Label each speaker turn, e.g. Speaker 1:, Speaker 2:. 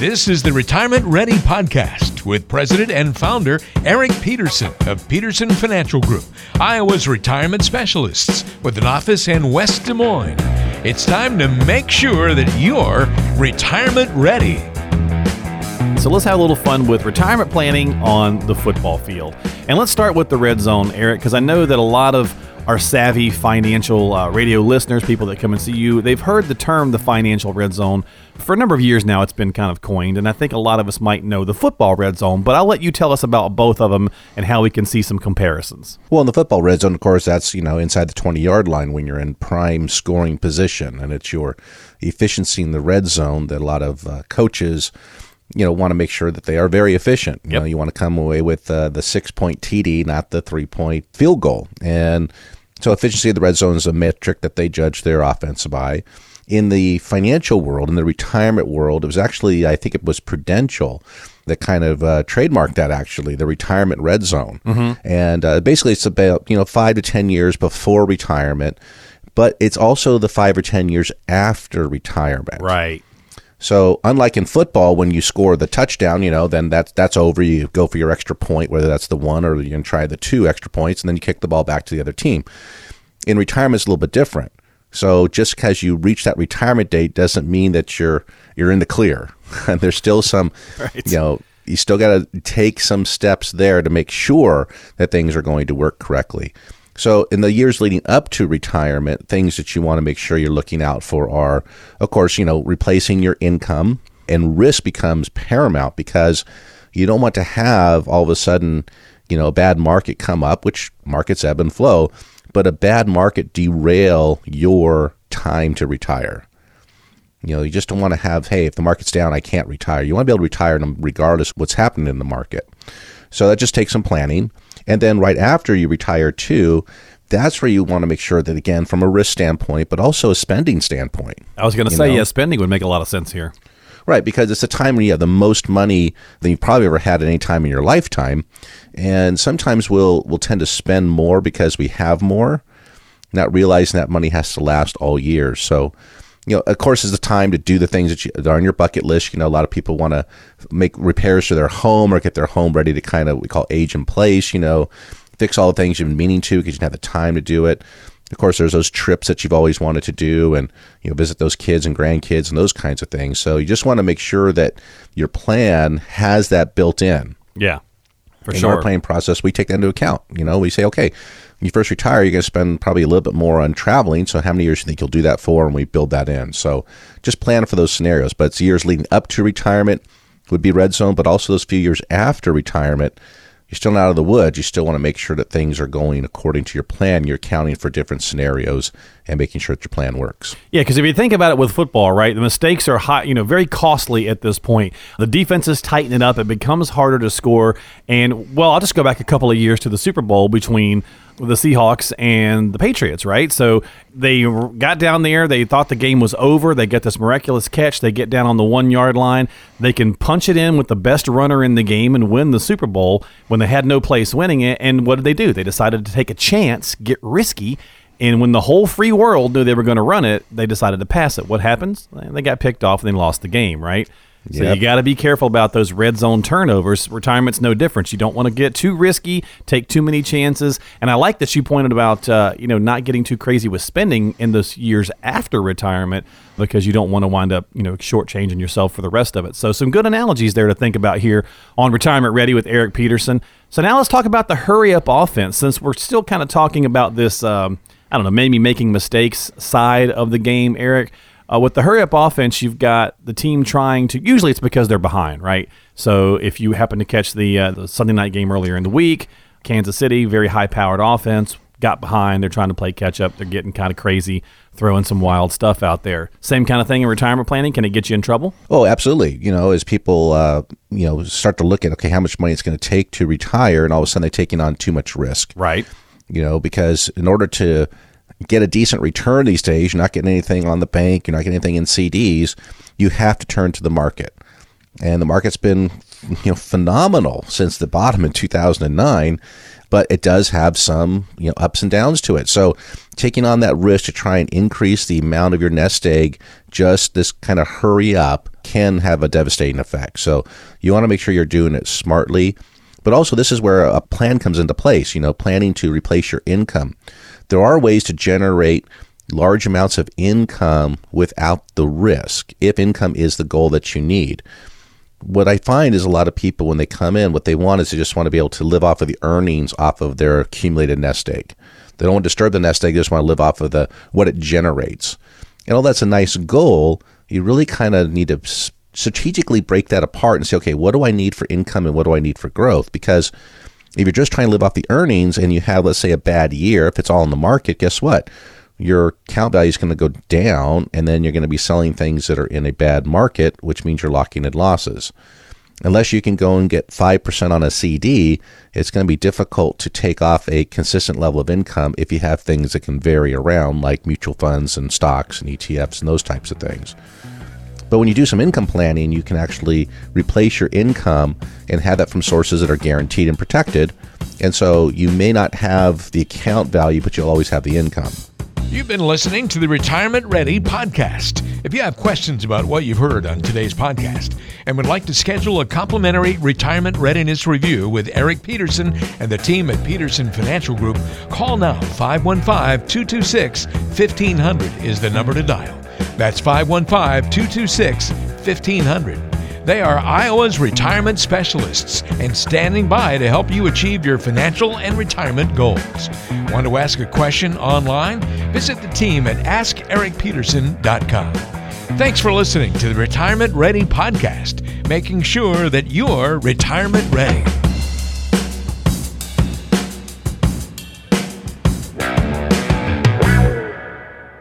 Speaker 1: This is the Retirement Ready Podcast with President and Founder Eric Peterson of Peterson Financial Group, Iowa's retirement specialists with an office in West Des Moines. It's time to make sure that you're retirement ready.
Speaker 2: So let's have a little fun with retirement planning on the football field. And let's start with the red zone, Eric, because I know that a lot of our savvy financial uh, radio listeners, people that come and see you, they've heard the term the financial red zone for a number of years now. It's been kind of coined, and I think a lot of us might know the football red zone, but I'll let you tell us about both of them and how we can see some comparisons.
Speaker 3: Well, in the football red zone, of course, that's, you know, inside the 20 yard line when you're in prime scoring position, and it's your efficiency in the red zone that a lot of uh, coaches you know want to make sure that they are very efficient. You yep. know, you want to come away with uh, the six point TD, not the three point field goal. And so efficiency of the red zone is a metric that they judge their offense by. In the financial world, in the retirement world, it was actually, I think it was Prudential that kind of uh, trademarked that actually, the retirement red zone. Mm-hmm. And uh, basically, it's about, you know, five to 10 years before retirement, but it's also the five or 10 years after retirement.
Speaker 2: Right.
Speaker 3: So unlike in football, when you score the touchdown, you know, then that's that's over. You go for your extra point, whether that's the one or you can try the two extra points, and then you kick the ball back to the other team. In retirement, it's a little bit different. So just because you reach that retirement date doesn't mean that you're you're in the clear. and there's still some, right. you know, you still got to take some steps there to make sure that things are going to work correctly. So, in the years leading up to retirement, things that you want to make sure you're looking out for are, of course, you know, replacing your income and risk becomes paramount because you don't want to have all of a sudden, you know, a bad market come up, which markets ebb and flow, but a bad market derail your time to retire. You know, you just don't want to have, hey, if the market's down, I can't retire. You want to be able to retire regardless of what's happening in the market. So that just takes some planning. And then right after you retire too, that's where you want to make sure that again from a risk standpoint, but also a spending standpoint.
Speaker 2: I was going to say, know? yeah, spending would make a lot of sense here.
Speaker 3: Right, because it's a time when you have the most money than you've probably ever had at any time in your lifetime, and sometimes we'll we'll tend to spend more because we have more, not realizing that money has to last all year. So, you know, of course, is the time to do the things that, you, that are on your bucket list. You know, a lot of people want to make repairs to their home or get their home ready to kind of we call age in place. You know, fix all the things you've been meaning to because you didn't have the time to do it. Of course, there's those trips that you've always wanted to do, and you know, visit those kids and grandkids and those kinds of things. So you just want to make sure that your plan has that built in.
Speaker 2: Yeah,
Speaker 3: for in sure. our planning process, we take that into account. You know, we say, okay, when you first retire, you're going to spend probably a little bit more on traveling. So, how many years do you think you'll do that for? And we build that in. So, just plan for those scenarios. But it's years leading up to retirement would be red zone, but also those few years after retirement you're still not out of the woods. You still want to make sure that things are going according to your plan. You're accounting for different scenarios and making sure that your plan works.
Speaker 2: Yeah, because if you think about it with football, right, the mistakes are high, you know, very costly at this point. The defenses tighten it up. It becomes harder to score. And well, I'll just go back a couple of years to the Super Bowl between the Seahawks and the Patriots, right? So they got down there. They thought the game was over. They get this miraculous catch. They get down on the one yard line. They can punch it in with the best runner in the game and win the Super Bowl when they had no place winning it. And what did they do? They decided to take a chance, get risky. And when the whole free world knew they were going to run it, they decided to pass it. What happens? They got picked off and they lost the game, right? So yep. you got to be careful about those red zone turnovers. Retirement's no different. You don't want to get too risky, take too many chances. And I like that you pointed about uh, you know not getting too crazy with spending in those years after retirement because you don't want to wind up you know shortchanging yourself for the rest of it. So some good analogies there to think about here on Retirement Ready with Eric Peterson. So now let's talk about the hurry up offense since we're still kind of talking about this. Um, I don't know, maybe making mistakes side of the game, Eric. Uh, with the hurry up offense, you've got the team trying to. Usually, it's because they're behind, right? So if you happen to catch the, uh, the Sunday night game earlier in the week, Kansas City, very high powered offense, got behind. They're trying to play catch up. They're getting kind of crazy, throwing some wild stuff out there. Same kind of thing in retirement planning. Can it get you in trouble?
Speaker 3: Oh, absolutely. You know, as people, uh, you know, start to look at, okay, how much money it's going to take to retire, and all of a sudden they're taking on too much risk.
Speaker 2: Right.
Speaker 3: You know, because in order to get a decent return these days, you're not getting anything on the bank, you're not getting anything in CDs, you have to turn to the market. And the market's been, you know, phenomenal since the bottom in 2009 but it does have some you know ups and downs to it. So taking on that risk to try and increase the amount of your nest egg, just this kind of hurry up can have a devastating effect. So you want to make sure you're doing it smartly. But also, this is where a plan comes into place, you know, planning to replace your income. There are ways to generate large amounts of income without the risk if income is the goal that you need what I find is a lot of people when they come in, what they want is they just want to be able to live off of the earnings off of their accumulated nest egg. They don't want to disturb the nest egg; they just want to live off of the what it generates. And all that's a nice goal. You really kind of need to strategically break that apart and say, okay, what do I need for income and what do I need for growth? Because if you're just trying to live off the earnings and you have, let's say, a bad year, if it's all in the market, guess what? your account value is going to go down, and then you're going to be selling things that are in a bad market, which means you're locking in losses. Unless you can go and get 5% on a CD, it's going to be difficult to take off a consistent level of income if you have things that can vary around, like mutual funds and stocks and ETFs and those types of things. But when you do some income planning, you can actually replace your income and have that from sources that are guaranteed and protected. And so you may not have the account value, but you'll always have the income.
Speaker 1: You've been listening to the Retirement Ready podcast. If you have questions about what you've heard on today's podcast and would like to schedule a complimentary retirement readiness review with Eric Peterson and the team at Peterson Financial Group, call now 515 226 1500 is the number to dial. That's 515 226 1500. They are Iowa's retirement specialists and standing by to help you achieve your financial and retirement goals. Want to ask a question online? Visit the team at AskEricPeterson.com. Thanks for listening to the Retirement Ready podcast, making sure that you're retirement ready.